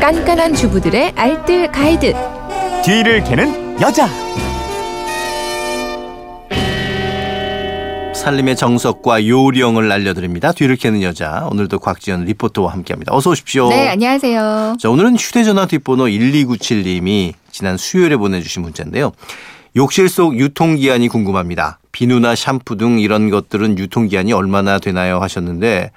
깐깐한 주부들의 알뜰 가이드. 뒤를 캐는 여자. 살림의 정석과 요령을 알려드립니다. 뒤를 캐는 여자. 오늘도 곽지연 리포터와 함께합니다. 어서 오십시오. 네, 안녕하세요. 자, 오늘은 휴대전화 뒷번호 1297님이 지난 수요일에 보내주신 문자인데요. 욕실 속 유통기한이 궁금합니다. 비누나 샴푸 등 이런 것들은 유통기한이 얼마나 되나요? 하셨는데,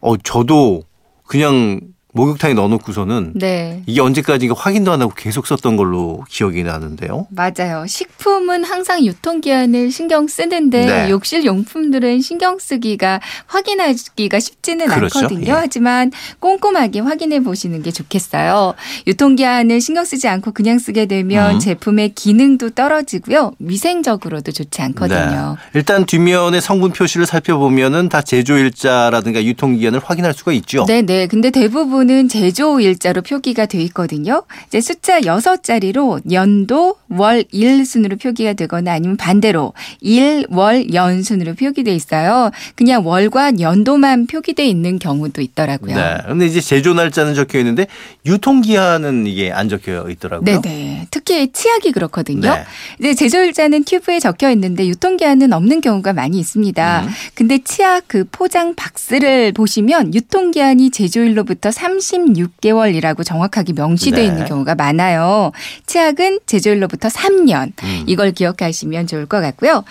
어, 저도 그냥 목욕탕에 넣어놓고서는 네. 이게 언제까지 확인도 안 하고 계속 썼던 걸로 기억이 나는데요. 맞아요. 식품은 항상 유통기한을 신경 쓰는데 네. 욕실 용품들은 신경 쓰기가 확인하기가 쉽지는 그렇죠. 않거든요. 예. 하지만 꼼꼼하게 확인해 보시는 게 좋겠어요. 유통기한을 신경 쓰지 않고 그냥 쓰게 되면 음. 제품의 기능도 떨어지고요. 위생적으로도 좋지 않거든요. 네. 일단 뒷면의 성분 표시를 살펴보면은 다 제조일자라든가 유통기한을 확인할 수가 있죠. 네 네. 근데 대부분 은 제조 일자로 표기가 돼 있거든요. 이제 숫자 6자리로 연도, 월, 일 순으로 표기가 되거나 아니면 반대로 일, 월, 연 순으로 표기돼 있어요. 그냥 월과 연도만 표기돼 있는 경우도 있더라고요. 네. 근데 이제 제조 날짜는 적혀 있는데 유통 기한은 이게 안 적혀 있더라고요. 네네. 특히 치약이 그렇거든요. 네. 이제 제조 일자는 튜브에 적혀 있는데 유통 기한은 없는 경우가 많이 있습니다. 음. 근데 치약 그 포장 박스를 보시면 유통 기한이 제조일로부터 36개월이라고 정확하게 명시되어 네. 있는 경우가 많아요. 치약은 제조일로부터 3년. 음. 이걸 기억하시면 좋을 것 같고요.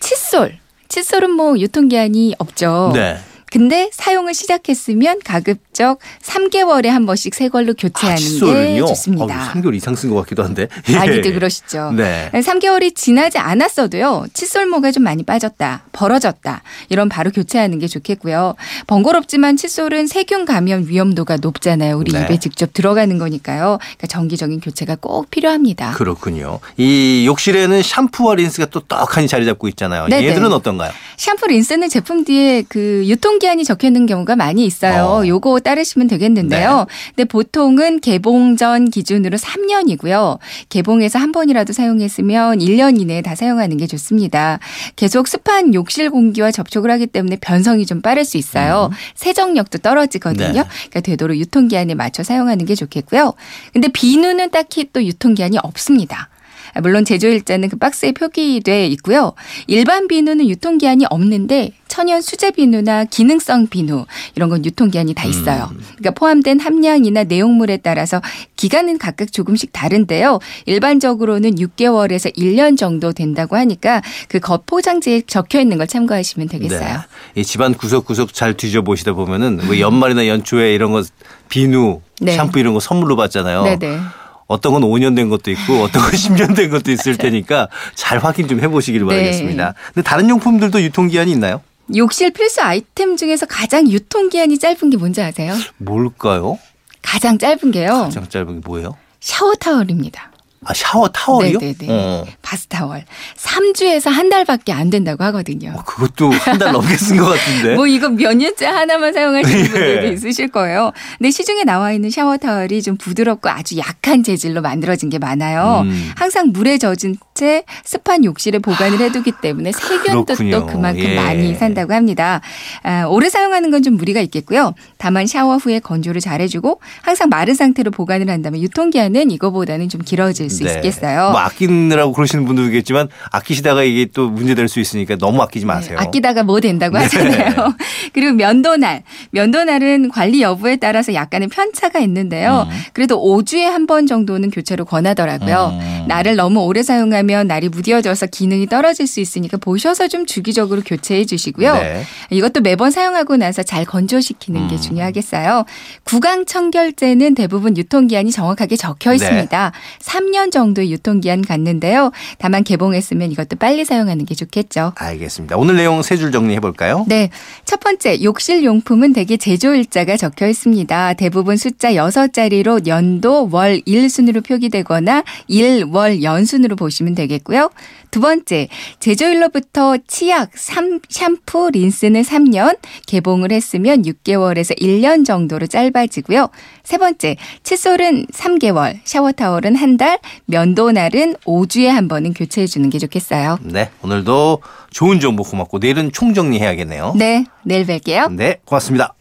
칫솔. 칫솔은 뭐 유통기한이 없죠. 네. 근데 사용을 시작했으면 가급적 3개월에 한 번씩 새 걸로 아, 교체하는 게 칫솔은요? 좋습니다. 어, 3개월 이상 쓴 것 같기도 한데. 많이들 그러시죠. 네. 3개월이 지나지 않았어도요. 칫솔모가 좀 많이 빠졌다, 벌어졌다. 이런 바로 교체하는 게 좋겠고요. 번거롭지만 칫솔은 세균 감염 위험도가 높잖아요. 우리 네. 입에 직접 들어가는 거니까요. 그러니까 정기적인 교체가 꼭 필요합니다. 그렇군요. 이 욕실에는 샴푸와 린스가 또 떡하니 자리 잡고 있잖아요. 네네. 얘들은 어떤가요? 샴푸 린스는 제품 뒤에 그 유통 기한이 적혀 있는 경우가 많이 있어요. 어. 요거 따르시면 되겠는데요. 근데 보통은 개봉 전 기준으로 3년이고요. 개봉해서 한 번이라도 사용했으면 1년 이내에 다 사용하는 게 좋습니다. 계속 습한 욕실 공기와 접촉을 하기 때문에 변성이 좀 빠를 수 있어요. 세정력도 떨어지거든요. 네. 그러니까 되도록 유통기한에 맞춰 사용하는 게 좋겠고요. 근데 비누는 딱히 또 유통기한이 없습니다. 아, 물론 제조일자는 그 박스에 표기돼 있고요. 일반 비누는 유통기한이 없는데 천연 수제 비누나 기능성 비누 이런 건 유통기한이 다 있어요. 그러니까 포함된 함량이나 내용물에 따라서 기간은 각각 조금씩 다른데요. 일반적으로는 6개월에서 1년 정도 된다고 하니까 그 겉 포장지에 적혀 있는 걸 참고하시면 되겠어요. 네. 이 집안 구석구석 잘 뒤져보시다 보면은 뭐 연말이나 연초에 이런 거 비누, 네. 샴푸 이런 거 선물로 받잖아요. 네네. 어떤 건 5년 된 것도 있고 어떤 건 10년 된 것도 있을 테니까 잘 확인 좀 해보시길 바라겠습니다. 근데 다른 용품들도 유통기한이 있나요? 욕실 필수 아이템 중에서 가장 유통기한이 짧은 게 뭔지 아세요? 뭘까요? 가장 짧은 게요. 가장 짧은 게 뭐예요? 샤워 타월입니다. 아 샤워 타월이요? 네네네. 어. 바스 타월. 3주에서 한 달밖에 안 된다고 하거든요. 어, 그것도 한 달 넘게 쓴 것 같은데. 뭐 이거 몇 년째 하나만 사용하시는 예. 분들도 있으실 거예요. 근데 시중에 나와 있는 샤워 타월이 좀 부드럽고 아주 약한 재질로 만들어진 게 많아요. 음. 항상 물에 젖은 채 습한 욕실에 보관을 해두기 때문에 세균도. 또 그만큼 예. 많이 산다고 합니다. 아, 오래 사용하는 건 좀 무리가 있겠고요. 다만 샤워 후에 건조를 잘해주고 항상 마른 상태로 보관을 한다면 유통기한은 이거보다는 좀 길어질 수 네. 있겠어요. 뭐 아끼느라고 그러시는 분도 있겠지만 아끼시다가 이게 또 문제될 수 있으니까 너무 아끼지 마세요. 네, 아끼다가 뭐 된다고 네. 하잖아요. 그리고 면도날. 면도날은 관리 여부에 따라서 약간의 편차가 있는데요. 음. 그래도 5주에 한 번 정도는 교체로 권하더라고요. 음. 날을 너무 오래 사용하면 날이 무뎌져서 기능이 떨어질 수 있으니까 보셔서 좀 주기적으로 교체해 주시고요. 네. 이것도 매번 사용하고 나서 잘 건조시키는 게 음. 중요하겠어요. 구강 청결제는 대부분 유통기한이 정확하게 적혀 있습니다. 3년 정도의 유통기한 갖는데요. 다만 개봉했으면 이것도 빨리 사용하는 게 좋겠죠. 알겠습니다. 오늘 내용 세 줄 정리해 볼까요? 네. 첫 번째, 욕실 용품은 대개 제조 일자가 적혀 있습니다. 대부분 숫자 6자리로 연도, 월, 일 순으로 표기되거나 일, 월, 연 순으로 보시면 되겠고요. 두 번째, 제조일로부터 치약, 삼- 샴푸, 린스는 3년, 개봉을 했으면 6개월에서 1년 정도로 짧아지고요. 세 번째, 칫솔은 3개월, 샤워타월은 한 달, 면도날은 5주에 한 번은 교체해 주는 게 좋겠어요. 네. 오늘도 좋은 정보 고맙고 내일은 총정리해야겠네요. 네, 내일 뵐게요. 네. 고맙습니다.